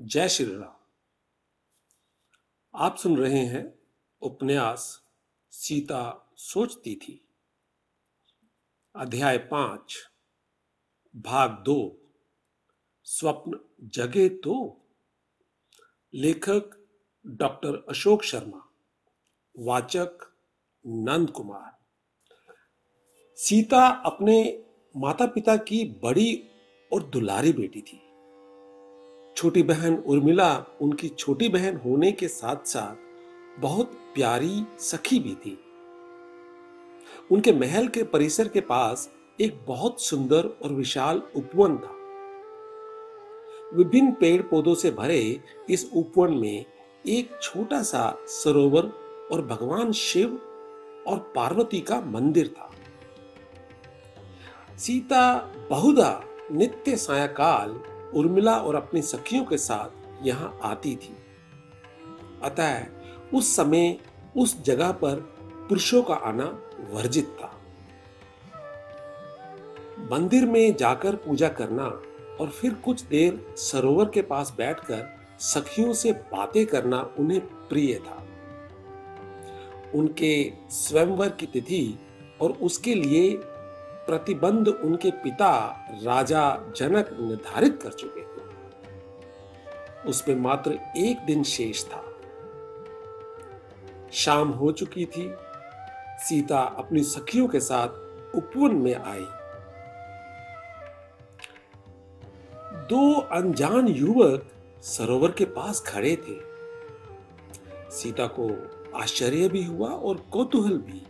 जय श्री राम। आप सुन रहे हैं उपन्यास सीता सोचती थी। अध्याय पाँच, भाग दो, स्वप्न जगे तो। लेखक डॉक्टर अशोक शर्मा, वाचक नंद कुमार। सीता अपने माता पिता की बड़ी और दुलारी बेटी थी। छोटी बहन उर्मिला उनकी छोटी बहन होने के साथ साथ बहुत प्यारी सखी भी थी। उनके महल के परिसर के पास एक बहुत सुंदर और विशाल उपवन था। विभिन्न पेड़ पौधों से भरे इस उपवन में एक छोटा सा सरोवर और भगवान शिव और पार्वती का मंदिर था। सीता बहुधा नित्य सायकाल उर्मिला और अपनी सखियों के साथ यहाँ आती थी। अतः उस समय उस जगह पर पुरुषों का आना वर्जित था। मंदिर में जाकर पूजा करना और फिर कुछ देर सरोवर के पास बैठकर सखियों से बातें करना उन्हें प्रिय था। उनके स्वयंवर की तिथि और उसके लिए प्रतिबंध उनके पिता राजा जनक निर्धारित कर चुके थे। उसमें मात्र एक दिन शेष था। शाम हो चुकी थी। सीता अपनी सखियों के साथ उपवन में आई। दो अनजान युवक सरोवर के पास खड़े थे। सीता को आश्चर्य भी हुआ और कौतूहल भी।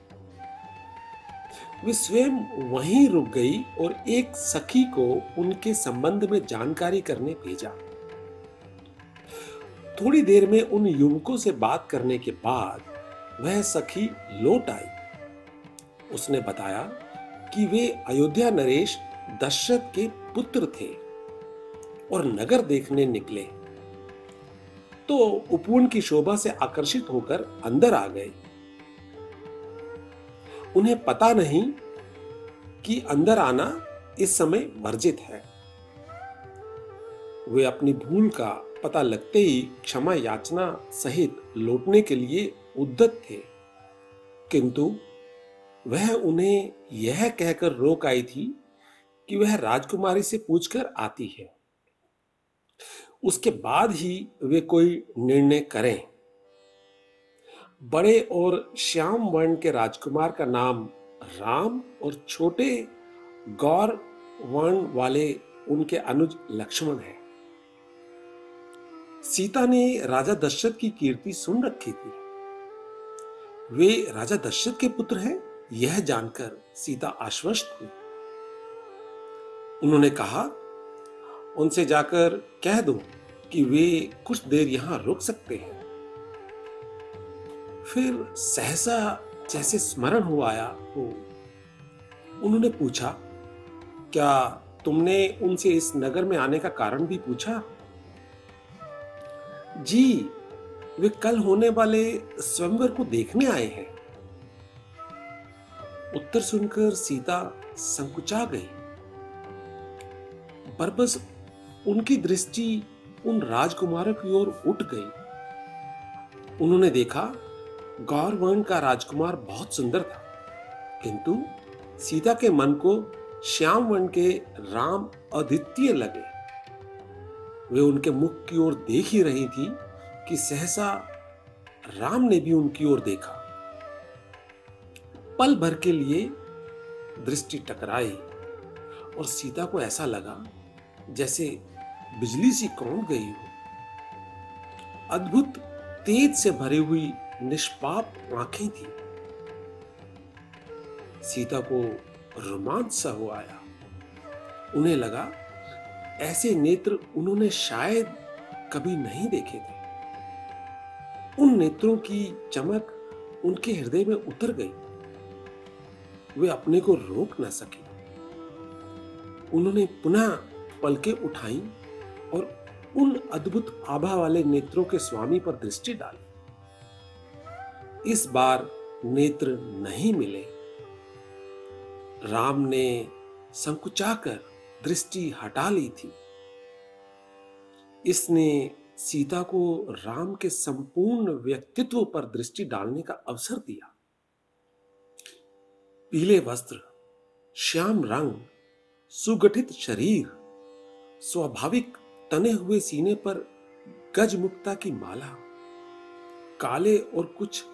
वे स्वयं वहीं रुक गई और एक सखी को उनके संबंध में जानकारी करने भेजा। थोड़ी देर में उन युवकों से बात करने के बाद वह सखी लौट आई। उसने बताया कि वे अयोध्या नरेश दशरथ के पुत्र थे और नगर देखने निकले। तो उपवन की शोभा से आकर्षित होकर अंदर आ गए। उन्हें पता नहीं कि अंदर आना इस समय वर्जित है। वे अपनी भूल का पता लगते ही क्षमा याचना सहित लौटने के लिए उद्दत थे। किंतु वह उन्हें यह कहकर रोक आई थी कि वह राजकुमारी से पूछकर आती है। उसके बाद ही वे कोई निर्णय करें। बड़े और श्याम वर्ण के राजकुमार का नाम राम और छोटे गौर वर्ण वाले उनके अनुज लक्ष्मण है। सीता ने राजा दशरथ की कीर्ति सुन रखी थी। वे राजा दशरथ के पुत्र हैं, यह जानकर सीता आश्वस्त हुई। उन्होंने कहा, उनसे जाकर कह दो कि वे कुछ देर यहाँ रुक सकते हैं। फिर सहसा जैसे स्मरण हो आया हो उन्होंने पूछा, क्या तुमने उनसे इस नगर में आने का कारण भी पूछा? जी, वे कल होने वाले स्वयंवर को देखने आए हैं। उत्तर सुनकर सीता संकुचा गई। पर बस उनकी दृष्टि उन राजकुमारों की ओर उठ गई। उन्होंने देखा गौर वर्ण का राजकुमार बहुत सुंदर था। किंतु सीता के मन को श्याम वर्ण के राम अद्वितीय लगे। वे उनके मुख की ओर देख ही रही थी कि सहसा राम ने भी उनकी ओर देखा। पल भर के लिए दृष्टि टकराई और सीता को ऐसा लगा जैसे बिजली सी कौन गई हो। अद्भुत तेज से भरी हुई निष्पाप आँखें थी। सीता को रोमांच सा हो आया। उन्हें लगा, ऐसे नेत्र उन्होंने शायद कभी नहीं देखे थे। उन नेत्रों की चमक उनके हृदय में उतर गई। वे अपने को रोक न सके। उन्होंने पुनः पलके उठाई और उन अद्भुत आभा वाले नेत्रों के स्वामी पर दृष्टि डाली। इस बार नेत्र नहीं मिले। राम ने संकुचाकर दृष्टि हटा ली थी। इसने सीता को राम के संपूर्ण व्यक्तित्व पर दृष्टि डालने का अवसर दिया। पीले वस्त्र, श्याम रंग, सुगठित शरीर, स्वाभाविक तने हुए सीने पर गजमुक्ता की माला, काले और कुछ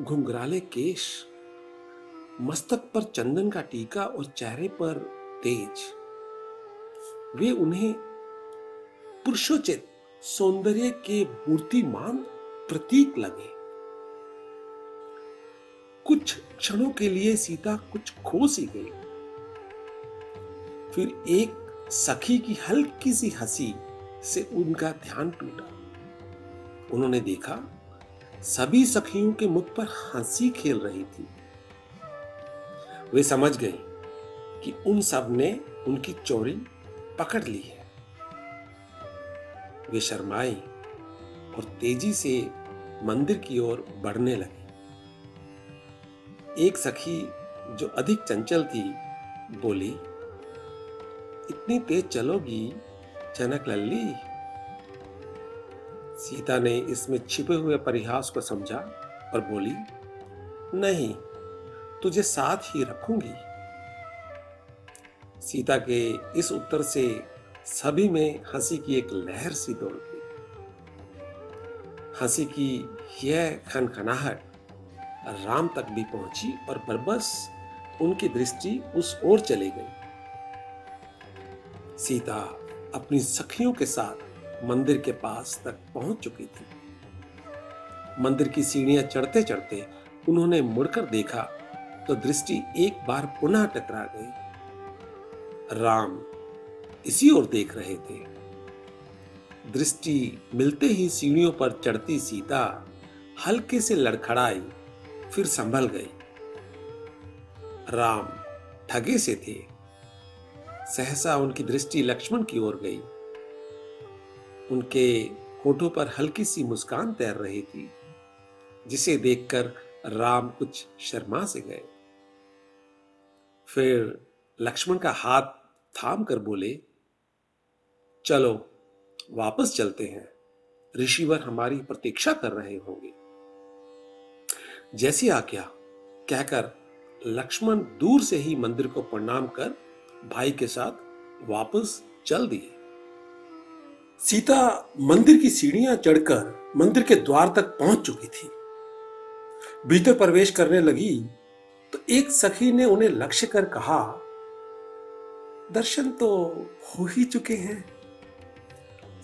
घुंघराले केश। मस्तक पर चंदन का टीका और चेहरे पर तेज। वे उन्हें पुरुषोचित सौंदर्य के मूर्तिमान प्रतीक लगे। कुछ क्षणों के लिए सीता कुछ खो सी गई। फिर एक सखी की हल्की सी हँसी से उनका ध्यान टूटा। उन्होंने देखा सभी सखियों के मुख पर हँसी खेल रही थी। वे समझ गई कि उन सबने उनकी चोरी पकड़ ली है। वे शर्माई और तेज़ी से मंदिर की ओर बढ़ने लगी। एक सखी जो अधिक चंचल थी, बोली, इतनी तेज चलोगी, चनक लल्ली सीता ने इसमें छिपे हुए परिहास को समझा और बोली, नहीं, तुझे साथ ही रखूँगी। सीता के इस उत्तर से सभी में हँसी की एक लहर सी दौड़ गई। हँसी की यह खनखनाहट राम तक भी पहुँची और बरबस उनकी दृष्टि उस ओर चली गई। सीता अपनी सखियों के साथ मंदिर के पास तक पहुँच चुकी थी। मंदिर की सीढ़ियाँ चढ़ते चढ़ते उन्होंने मुड़कर देखा तो दृष्टि एक बार पुनः टकरा गई। राम इसी ओर देख रहे थे। दृष्टि मिलते ही सीढ़ियों पर चढ़ती सीता हल्के से लड़खड़ाई, फिर संभल गई। राम ठगे से थे। सहसा उनकी दृष्टि लक्ष्मण की ओर गई। उनके होठों पर हल्की सी मुस्कान तैर रही थी, जिसे देखकर राम कुछ शर्मा से गए। फिर लक्ष्मण का हाथ थाम कर बोले, चलो, वापस चलते हैं। ऋषिवर हमारी प्रतीक्षा कर रहे होंगे। जैसी आज्ञा कहकर लक्ष्मण दूर से ही मंदिर को प्रणाम कर भाई के साथ वापस चल दिए। सीता मंदिर की सीढ़ियाँ चढ़कर मंदिर के द्वार तक पहुँच चुकी थी। भीतर प्रवेश करने लगी तो एक सखी ने उन्हें लक्ष्य कर कहा, दर्शन तो हो ही चुके हैं।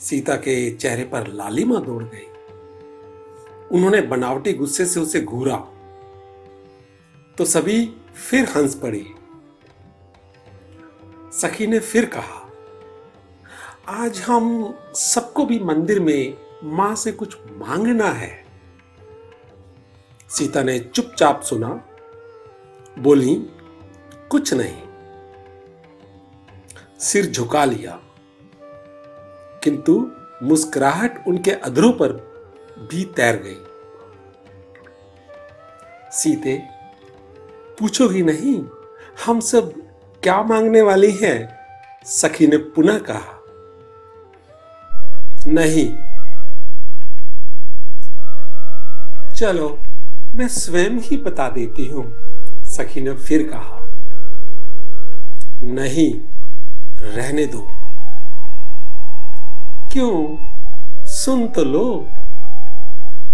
सीता के चेहरे पर लालिमा दौड़ गई। उन्होंने बनावटी गुस्से से उसे घूरा। तो सभी फिर हंस पड़ी। सखी ने फिर कहा आज हम सबको भी मंदिर में माँ से कुछ मांगना है। सीता ने चुपचाप सुना, बोली, कुछ नहीं। सिर झुका लिया। किंतु मुस्कुराहट उनके अधरों पर भी तैर गई। सीते पूछोगी नहीं, हम सब क्या मांगने वाली हैं? सखी ने पुनः कहा। नहीं। चलो, मैं स्वयं ही बता देती हूँ, सखी ने फिर कहा। नहीं, रहने दो। क्यों? सुन तो लो।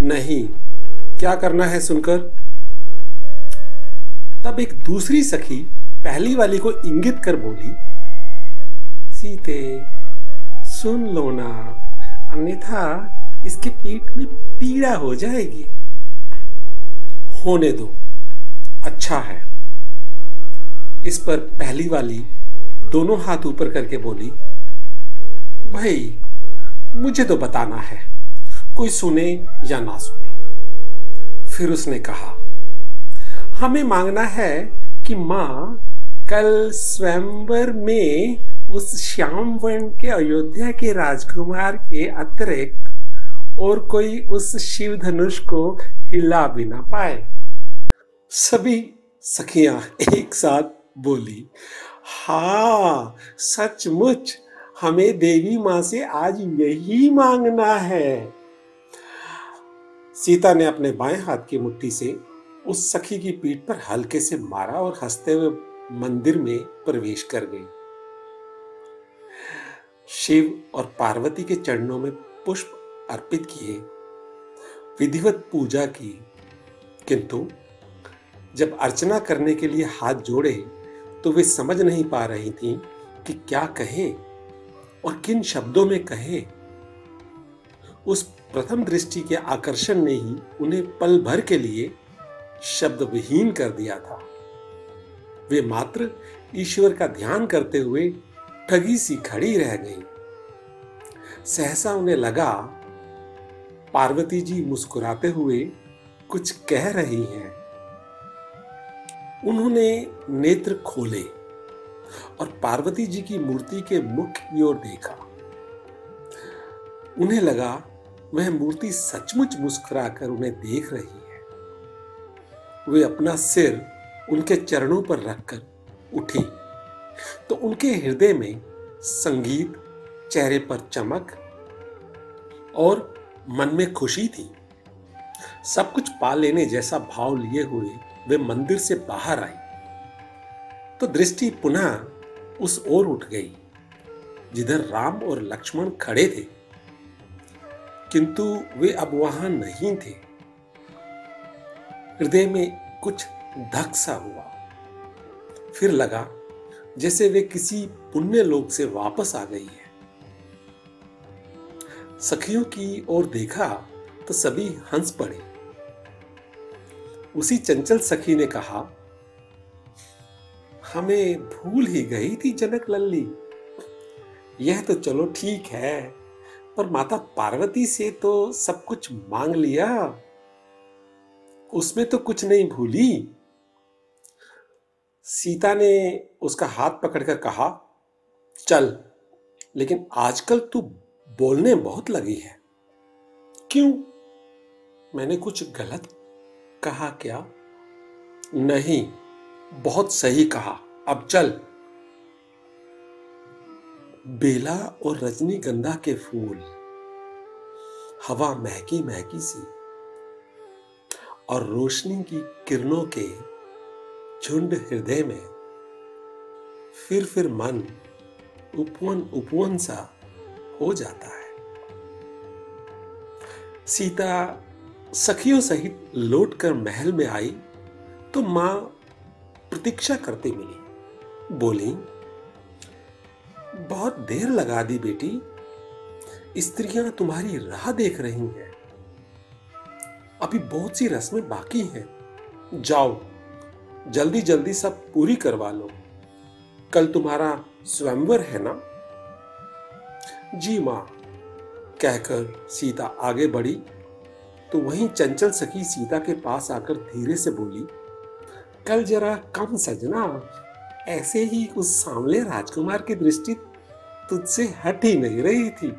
नहीं, क्या करना है सुनकर? तब एक दूसरी सखी पहली वाली को इंगित कर बोली, सीते, सुन लो ना। अन्यथा इसके पेट में पीड़ा हो जाएगी। होने दो। अच्छा है। इस पर पहली वाली दोनों हाथ ऊपर करके बोली, भाई, मुझे तो बताना है, कोई सुने या ना सुने। फिर उसने कहा, हमें मांगना है कि माँ कल स्वयंवर में उस श्याम वन के अयोध्या के राजकुमार के अतिरिक्त और कोई उस शिव धनुष को हिला भी ना पाए। सभी सखियाँ एक साथ बोली, हा, सचमुच, हमें देवी माँ से आज यही मांगना है। सीता ने अपने बाएँ हाथ की मुट्ठी से उस सखी की पीठ पर हल्के से मारा और हँसते हुए मंदिर में प्रवेश कर गई। शिव और पार्वती के चरणों में पुष्प अर्पित किए। विधिवत पूजा की। किंतु जब अर्चना करने के लिए हाथ जोड़े तो वे समझ नहीं पा रही थी कि क्या कहे और किन शब्दों में कहे। उस प्रथम दृष्टि के आकर्षण ने ही उन्हें पल भर के लिए शब्द विहीन कर दिया था। वे मात्र ईश्वर का ध्यान करते हुए ठगी सी खड़ी रह गई। सहसा उन्हें लगा, पार्वती जी मुस्कुराते हुए कुछ कह रही हैं। उन्होंने नेत्र खोले और पार्वती जी की मूर्ति के मुख की ओर देखा। उन्हें लगा, वह मूर्ति सचमुच मुस्कुराकर उन्हें देख रही है। वे अपना सिर उनके चरणों पर रखकर उठी। तो उनके हृदय में संगीत चेहरे पर चमक और मन में खुशी थी। सब कुछ पा लेने जैसा भाव लिए हुए वे मंदिर से बाहर आई तो दृष्टि पुनः उस ओर उठ गई, जिधर राम और लक्ष्मण खड़े थे। किंतु वे अब वहाँ नहीं थे। हृदय में कुछ धक सा हुआ। फिर लगा जैसे वे किसी पुण्य लोक से वापस आ गई है। सखियों की ओर देखा तो सभी हंस पड़े। उसी चंचल सखी ने कहा, हमें भूल ही गई थी जनक लल्ली। यह तो चलो ठीक है, पर माता पार्वती से तो सब कुछ मांग लिया। उसमें तो कुछ नहीं भूली। सीता ने उसका हाथ पकड़कर कहा, चल, लेकिन आजकल तू बोलने बहुत लगी है। क्यों? मैंने कुछ गलत कहा क्या? नहीं, बहुत सही कहा। अब चल। बेला और रजनीगंधा के फूल, हवा महकी महकी सी और रोशनी की किरणों के झुंड हृदय में फिर फिर मन उपवन उपवन सा हो जाता है। सीता सखियों सहित लौटकर महल में आई तो माँ प्रतीक्षा करते मिली। बोली, बहुत देर लगा दी बेटी, स्त्रियाँ तुम्हारी राह देख रही हैं। अभी बहुत सी रस्में बाकी हैं। जाओ जल्दी जल्दी सब पूरी करवा लो। कल तुम्हारा स्वयंवर है ना? जी माँ, कहकर सीता आगे बढ़ी। तो वहीं चंचल सखी सीता के पास आकर धीरे से बोली, कल जरा कम सजना, ऐसे ही उस सामले राजकुमार की दृष्टि तुझसे हट ही नहीं रही थी।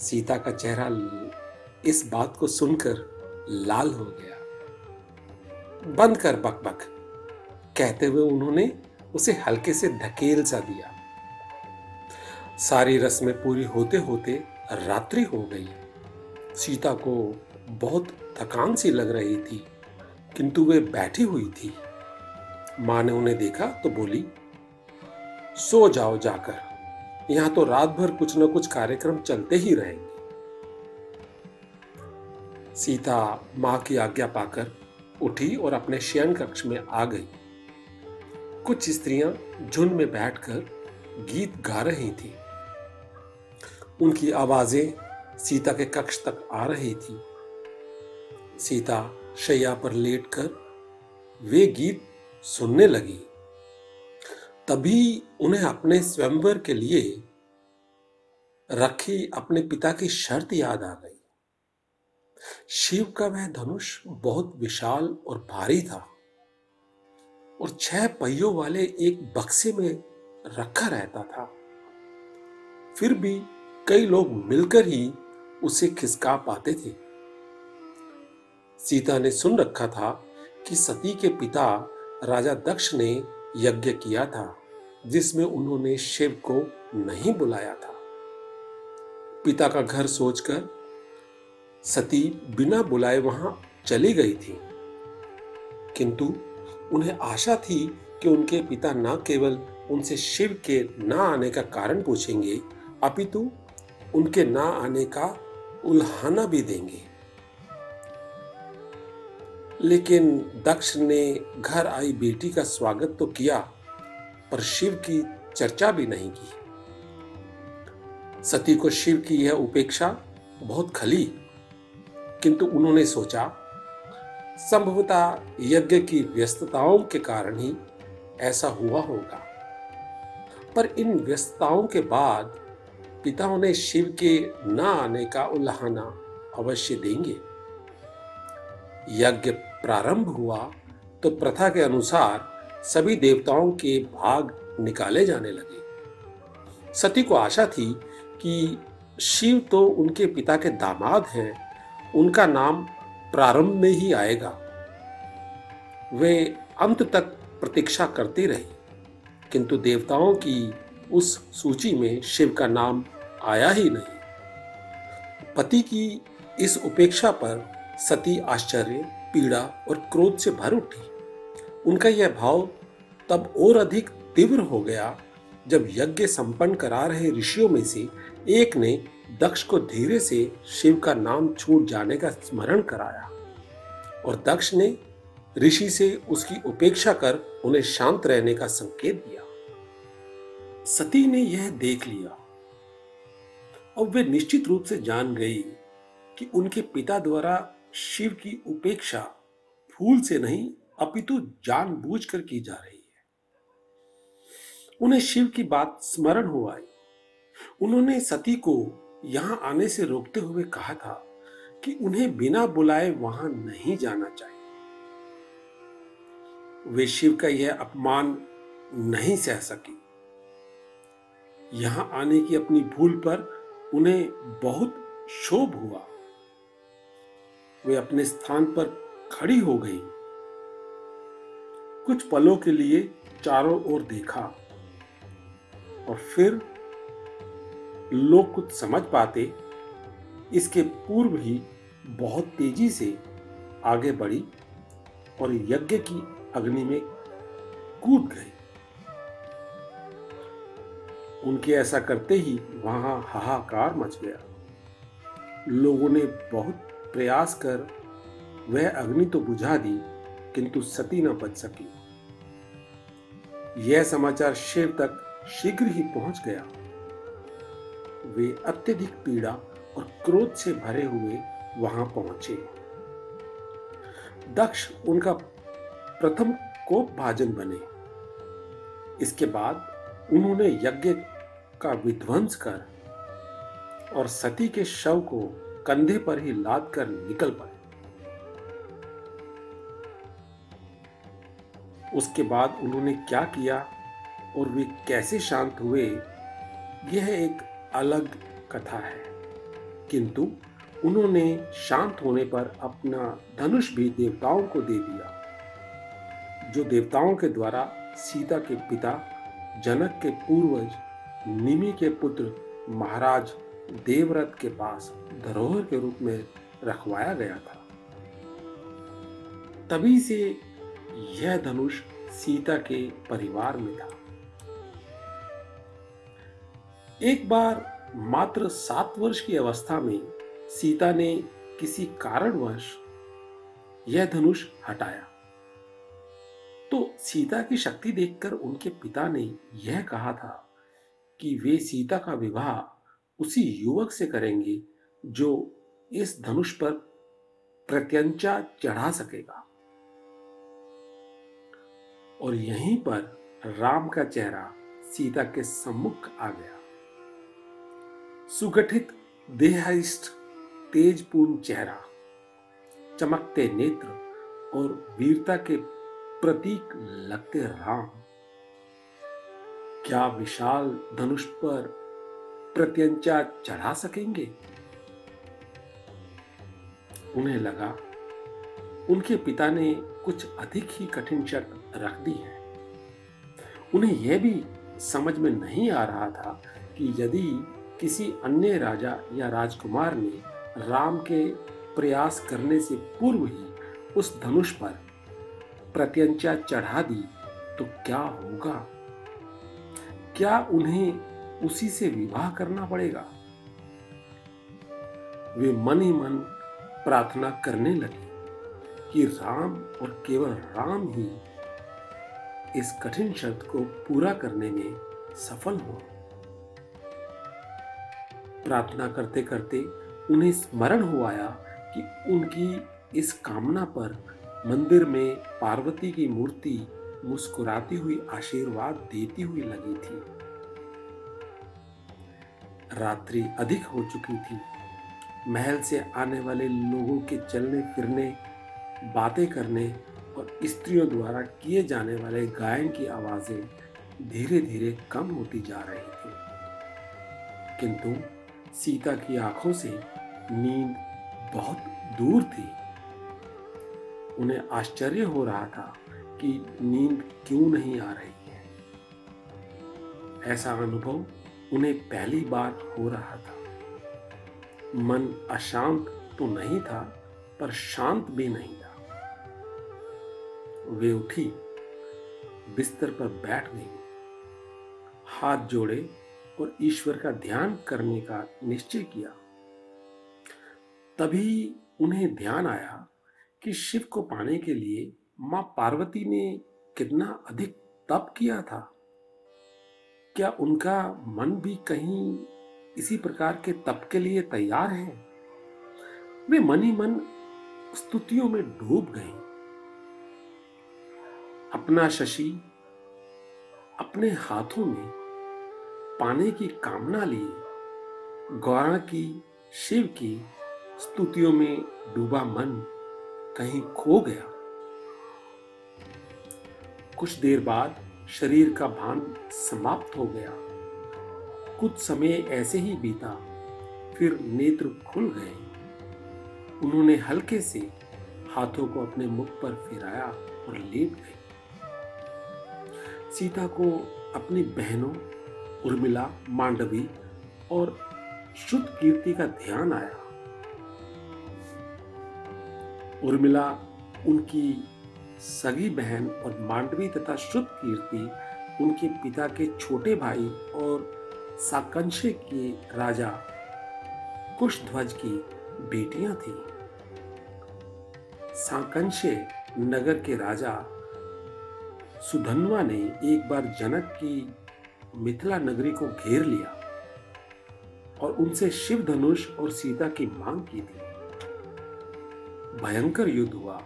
सीता का चेहरा इस बात को सुनकर लाल हो गया। बंद कर बक बक कहते हुए उन्होंने उसे हल्के से धकेल सा दिया। सारी रस्में पूरी होते होते रात्रि हो गई। सीता को बहुत थकान सी लग रही थी, किंतु वे बैठी हुई थी। माँ ने उन्हें देखा तो बोली, सो जाओ जाकर, यहाँ तो रात भर कुछ न कुछ कार्यक्रम चलते ही रहेंगे। सीता माँ की आज्ञा पाकर उठी और अपने शयन कक्ष में आ गई। कुछ स्त्रियाँ झुंड में बैठकर गीत गा रही थी। उनकी आवाज़ें सीता के कक्ष तक आ रही थी। सीता शैया पर लेटकर वे गीत सुनने लगी। तभी उन्हें अपने स्वयंवर के लिए रखी अपने पिता की शर्त याद आ गई। शिव का वह धनुष बहुत विशाल और भारी था और छह पहियों वाले एक बक्से में रखा रहता था। फिर भी कई लोग मिलकर ही उसे खिसका पाते थे। सीता ने सुन रखा था कि सती के पिता राजा दक्ष ने यज्ञ किया था, जिसमें उन्होंने शिव को नहीं बुलाया था। पिता का घर सोचकर सती बिना बुलाए वहाँ चली गई थी। किंतु उन्हें आशा थी कि उनके पिता न केवल उनसे शिव के न आने का कारण पूछेंगे, अपितु उनके न आने का उल्हाना भी देंगे। लेकिन दक्ष ने घर आई बेटी का स्वागत तो किया, पर शिव की चर्चा भी नहीं की। सती को शिव की यह उपेक्षा बहुत खली। किंतु उन्होंने सोचा, संभवतः यज्ञ की व्यस्तताओं के कारण ही ऐसा हुआ होगा। पर इन व्यस्तताओं के बाद पिता उन्हें शिव के न आने का उल्लाहना अवश्य देंगे। यज्ञ प्रारंभ हुआ तो प्रथा के अनुसार सभी देवताओं के भाग निकाले जाने लगे। सती को आशा थी कि शिव तो उनके पिता के दामाद हैं उनका नाम प्रारंभ में ही आएगा। वे अंत तक प्रतीक्षा करती रही, किंतु देवताओं की उस सूची में शिव का नाम आया ही नहीं। पति की इस उपेक्षा पर सती आश्चर्य, पीड़ा और क्रोध से भर उठी। उनका यह भाव तब और अधिक तीव्र हो गया जब यज्ञ संपन्न करा रहे ऋषियों में से एक ने दक्ष को धीरे से शिव का नाम छूट जाने का स्मरण कराया। और दक्ष ने ऋषि से उसकी उपेक्षा कर उन्हें शांत रहने का संकेत दिया। सती ने यह देख लिया। अब वे निश्चित रूप से जान गई कि उनके पिता द्वारा शिव की उपेक्षा फूल से नहीं, अपितु जानबूझकर की जा रही है। उन्हें शिव की बात स्मरण हो आई। उन्होंने सती को यहाँ आने से रोकते हुए कहा था कि उन्हें बिना बुलाए वहाँ नहीं जाना चाहिए। वे शिव का यह अपमान नहीं सह सकी। यहाँ आने की अपनी भूल पर उन्हें बहुत शोभ हुआ। वे अपने स्थान पर खड़ी हो गई। कुछ पलों के लिए चारों ओर देखा और फिर लोग कुछ समझ पाते, इसके पूर्व ही बहुत तेज़ी से आगे बढ़ी और यज्ञ की अग्नि में कूद गई उनके ऐसा करते ही वहाँ हाहाकार मच गया। लोगों ने बहुत प्रयास कर वह अग्नि तो बुझा दी, किंतु सती न बच सकी। यह समाचार शिव तक शीघ्र ही पहुँच गया। वे अत्यधिक पीड़ा और क्रोध से भरे हुए वहाँ पहुँचे। दक्ष उनका प्रथम कोप भाजन बने। इसके बाद उन्होंने यज्ञ का विध्वंस कर और सती के शव को कंधे पर ही लाद कर निकल पड़े। उसके बाद उन्होंने क्या किया और वे कैसे शांत हुए, यह एक अलग कथा है। किंतु उन्होंने शांत होने पर अपना धनुष भी देवताओं को दे दिया, जो देवताओं के द्वारा सीता के पिता, जनक के पूर्वज, निमि के पुत्र, महाराज देवव्रत के पास धरोहर के रूप में रखवाया गया था। तभी से यह धनुष सीता के परिवार में था। एक बार मात्र सात वर्ष की अवस्था में सीता ने किसी कारणवश यह धनुष हटाया। तो सीता की शक्ति देखकर उनके पिता ने यह कहा था कि वे सीता का विवाह उसी युवक से करेंगे जो इस धनुष पर प्रत्यंचा चढ़ा सकेगा। और यहीं पर राम का चेहरा सीता के सम्मुख आ गया। सुगठित देहिष्ट तेजपूर्ण चेहरा, चमकते नेत्र और वीरता के प्रतीक लगते राम। क्या विशाल धनुष पर प्रत्यंचा चढ़ा सकेंगे? उन्हें लगा, उनके पिता ने कुछ अधिक ही कठिन शर्त रख दी है। उन्हें यह भी समझ में नहीं आ रहा था कि यदि किसी अन्य राजा या राजकुमार ने राम के प्रयास करने से पूर्व ही उस धनुष पर प्रत्यंचा चढ़ा दी तो क्या होगा? क्या उन्हें उसी से विवाह करना पड़ेगा? वे मन ही मन प्रार्थना करने लगे कि राम और केवल राम ही इस कठिन शर्त को पूरा करने में सफल हो। प्रार्थना करते करते उन्हें स्मरण हो आया कि उनकी इस कामना पर मंदिर में पार्वती की मूर्ति मुस्कुराती हुई, आशीर्वाद देती हुई लगी थी। रात्रि अधिक हो चुकी थी। महल से आने वाले लोगों के चलने फिरने, बातें करने और स्त्रियों द्वारा किए जाने वाले गायन की आवाज़ें धीरे धीरे कम होती जा रही थी। किंतु सीता की आँखों से नींद बहुत दूर थी। उन्हें आश्चर्य हो रहा था कि नींद क्यों नहीं आ रही है। ऐसा अनुभव उन्हें पहली बार हो रहा था। मन अशांत तो नहीं था, पर शांत भी नहीं था। वे उठी, बिस्तर पर बैठ गई। हाथ जोड़े और ईश्वर का ध्यान करने का निश्चय किया। तभी उन्हें ध्यान आया कि शिव को पाने के लिए माँ पार्वती ने कितना अधिक तप किया था। क्या उनका मन भी कहीं इसी प्रकार के तप के लिए तैयार है? वे मन ही मन स्तुतियों में डूब गए अपना शशि अपने हाथों में पाने की कामना लिए गौरा की, शिव की स्तुतियों में डूबा मन कहीं खो गया। कुछ देर बाद शरीर का भान समाप्त हो गया। कुछ समय ऐसे ही बीता, फिर नेत्र खुल गए। उन्होंने हल्के से हाथों को अपने मुख पर फिराया और लेट गए सीता को अपनी बहनों उर्मिला, मांडवी और शुद्ध कीर्ति का ध्यान आया। उर्मिला, उनकी सगी बहन और मांडवी तथा शुद्ध कीर्ति, उनके पिता के छोटे भाई और साकंशे के राजा कुशध्वज की बेटियाँ थी। साकंशे नगर के राजा सुधनवा ने एक बार जनक की मिथिला नगरी को घेर लिया और उनसे शिव धनुष और सीता की मांग की थी। भयंकर युद्ध हुआ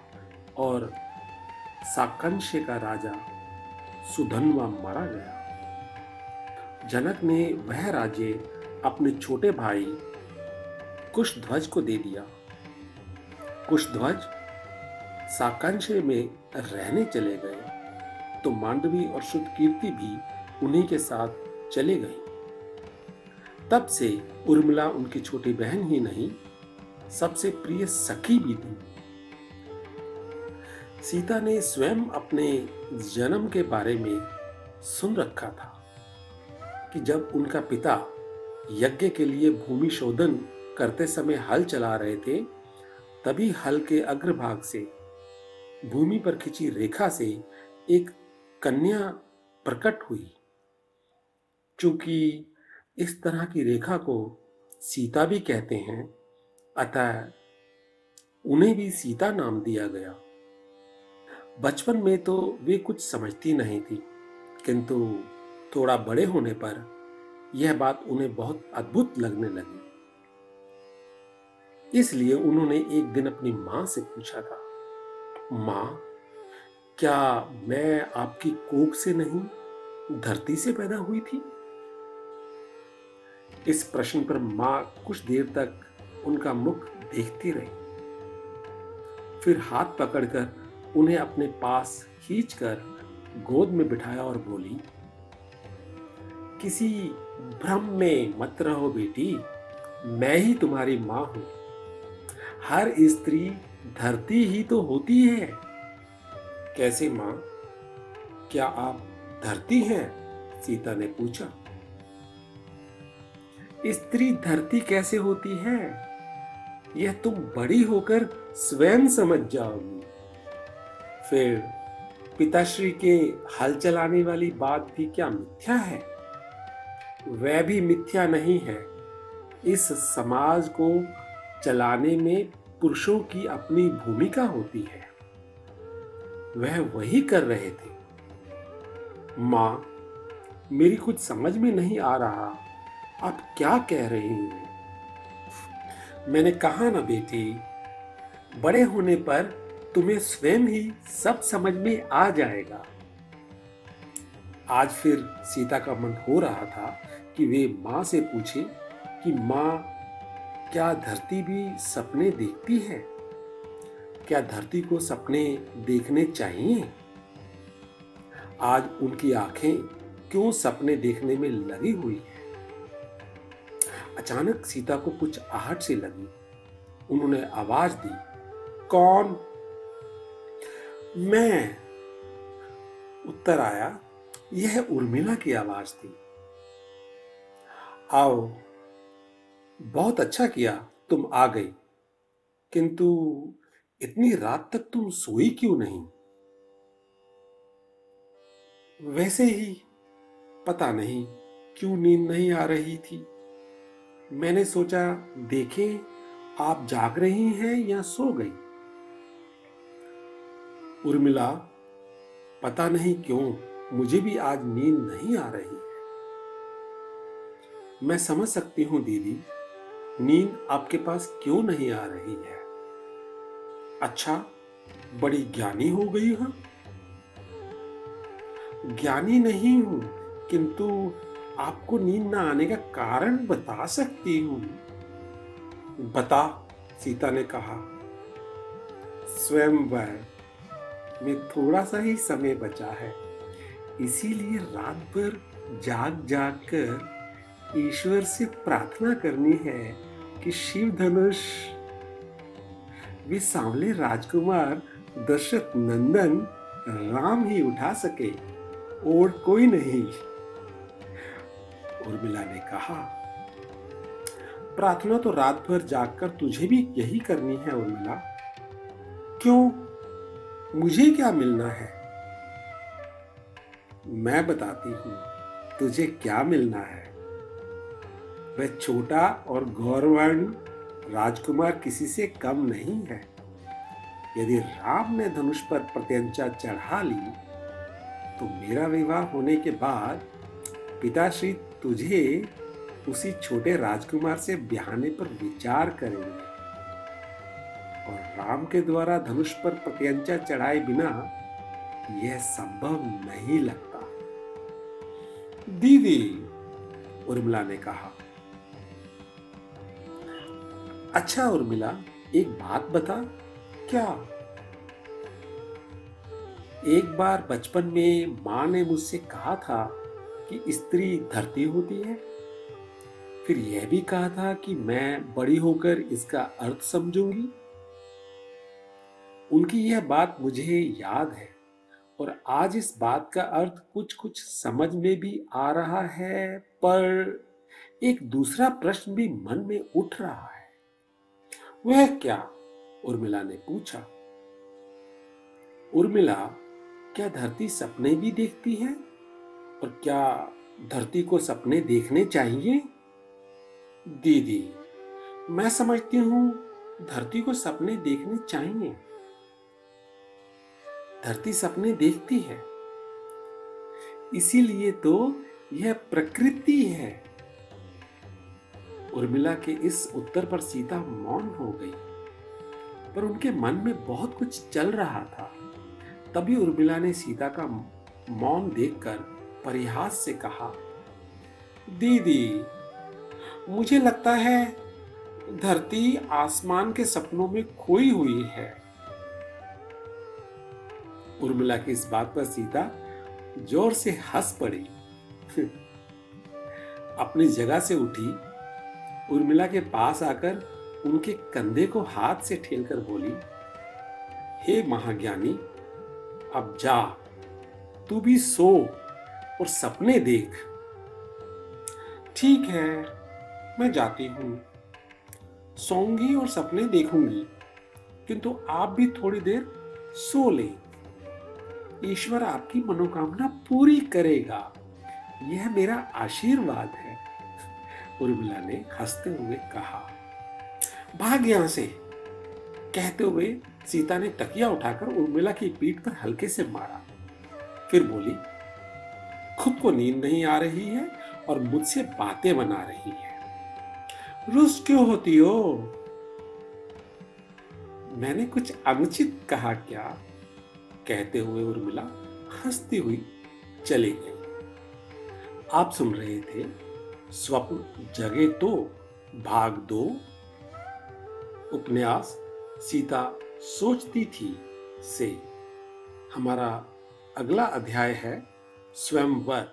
और साकंशे का राजा सुधनवा मारा गया। जनक ने वह राज्य अपने छोटे भाई कुशध्वज को दे दिया। कुशध्वज साकंशे में रहने चले गए तो मांडवी और शुद्ध कीर्ति भी उन्हीं के साथ चले गई। तब से उर्मिला उनकी छोटी बहन ही नहीं, सबसे प्रिय सखी भी थी। सीता ने स्वयं अपने जन्म के बारे में सुन रखा था कि जब उनका पिता यज्ञ के लिए भूमि शोधन करते समय हल चला रहे थे, तभी हल के अग्रभाग से, भूमि पर खिंची रेखा से एक कन्या प्रकट हुई। चूँकि इस तरह की रेखा को सीता भी कहते हैं, अतः उन्हें भी सीता नाम दिया गया। बचपन में तो वे कुछ समझती नहीं थी, किंतु थोड़ा बड़े होने पर यह बात उन्हें बहुत अद्भुत लगने लगी। इसलिए उन्होंने एक दिन अपनी माँ से पूछा था, माँ, क्या मैं आपकी कोख से नहीं, धरती से पैदा हुई थी? इस प्रश्न पर माँ कुछ देर तक उनका मुख देखती रही। फिर हाथ पकड़कर उन्हें अपने पास खींचकर गोद में बिठाया और बोली, किसी भ्रम में मत रहो बेटी, मैं ही तुम्हारी माँ हूँ। हर स्त्री धरती ही तो होती है। कैसे माँ, क्या आप धरती हैं? सीता ने पूछा। स्त्री धरती कैसे होती है? यह तुम बड़ी होकर स्वयं समझ जाओगी। फिर पिताश्री के हल चलाने वाली बात भी क्या मिथ्या है? वह भी मिथ्या नहीं है। इस समाज को चलाने में पुरुषों की अपनी भूमिका होती है। वह वही कर रहे थे। माँ, मेरी कुछ समझ में नहीं आ रहा। आप क्या कह रही हैं? मैंने कहा ना बेटी, बड़े होने पर तुम्हें स्वयं ही सब समझ में आ जाएगा। आज फिर सीता का मन हो रहा था कि वे माँ से पूछे कि माँ, क्या धरती भी सपने देखती है? क्या धरती को सपने देखने चाहिए? आज उनकी आँखें क्यों सपने देखने में लगी हुई है? अचानक सीता को कुछ आहट सी लगी। उन्होंने आवाज़ दी, कौन? मैं। उत्तर आया, यह उर्मिला की आवाज़ थी। आओ, बहुत अच्छा किया, तुम आ गई। किंतु इतनी रात तक तुम सोई क्यों नहीं? वैसे ही पता नहीं, क्यों नींद नहीं आ रही थी? मैंने सोचा, देखें, आप जाग रही हैं या सो गई? उर्मिला, पता नहीं क्यों, मुझे भी आज नींद नहीं आ रही है। मैं समझ सकती हूँ दीदी, नींद आपके पास क्यों नहीं आ रही है? अच्छा बड़ी ज्ञानी हो गई हूँ। ज्ञानी नहीं हूँ, किंतु आपको नींद ना आने का कारण बता सकती हूँ। बता, सीता ने कहा। स्वयं वह में थोड़ा सा ही समय बचा है। इसीलिए रात भर जाग जाग कर ईश्वर से प्रार्थना करनी है कि शिव धनुष, वे सांवले राजकुमार, दशरथ नंदन, राम ही उठा सके। और कोई नहीं। उर्मिला ने कहा, प्रार्थना तो रात भर जागकर तुझे भी यही करनी है, उर्मिला। क्यों? मुझे क्या मिलना है? मैं बताती हूँ, तुझे क्या मिलना है। वह छोटा और गौरवर्ण राजकुमार किसी से कम नहीं है। यदि राम ने धनुष पर प्रत्यंचा चढ़ा ली तो मेरा विवाह होने के बाद पिताश्री तुझे उसी छोटे राजकुमार से ब्याहने पर विचार करेंगे। और राम के द्वारा धनुष पर प्रत्यंचा चढ़ाए बिना यह संभव नहीं लगता। दीदी, उर्मिला ने कहा। अच्छा उर्मिला, एक बात बता, क्या? एक बार बचपन में माँ ने मुझसे कहा था कि स्त्री धरती होती है। फिर यह भी कहा था कि मैं बड़ी होकर इसका अर्थ समझूँगी। उनकी यह बात मुझे याद है और आज इस बात का अर्थ कुछ कुछ समझ में भी आ रहा है, पर एक दूसरा प्रश्न भी मन में उठ रहा है। वह क्या? उर्मिला ने पूछा। उर्मिला, क्या धरती सपने भी देखती है? और क्या धरती को सपने देखने चाहिए? दीदी, मैं समझती हूँ धरती को सपने देखने चाहिए। धरती सपने देखती है। इसीलिए तो यह प्रकृति है। उर्मिला के इस उत्तर पर सीता मौन हो गई, पर उनके मन में बहुत कुछ चल रहा था। तभी उर्मिला ने सीता का मौन देखकर परिहास से कहा, दीदी, मुझे लगता है धरती आसमान के सपनों में खोई हुई है। उर्मिला की इस बात पर सीता ज़ोर से हंस पड़ी। अपनी जगह से उठी, उर्मिला के पास आकर उनके कंधे को हाथ से ठेलकर बोली, हे महाज्ञानी, अब जा, तू भी सो। और सपने देख। ठीक है, मैं जाती हूँ। सोऊँगी और सपने देखूँगी, किंतु आप भी थोड़ी देर सो ले। ईश्वर आपकी मनोकामना पूरी करेगा। यह मेरा आशीर्वाद है। उर्मिला ने हँसते हुए कहा, भाग यहाँ से। कहते हुए सीता ने तकिया उठाकर उर्मिला की पीठ पर हल्के से मारा। फिर बोली खुद को नींद नहीं आ रही है और मुझसे बातें बना रही है। रुस क्यों होती हो? मैंने कुछ अनुचित कहा क्या? कहते हुए उर्मिला हंसती हुई चली गई। आप सुन रहे थे स्वप्न जगे तो भाग दो। उपन्यास सीता सोचती थी से। हमारा अगला अध्याय है स्वयंवर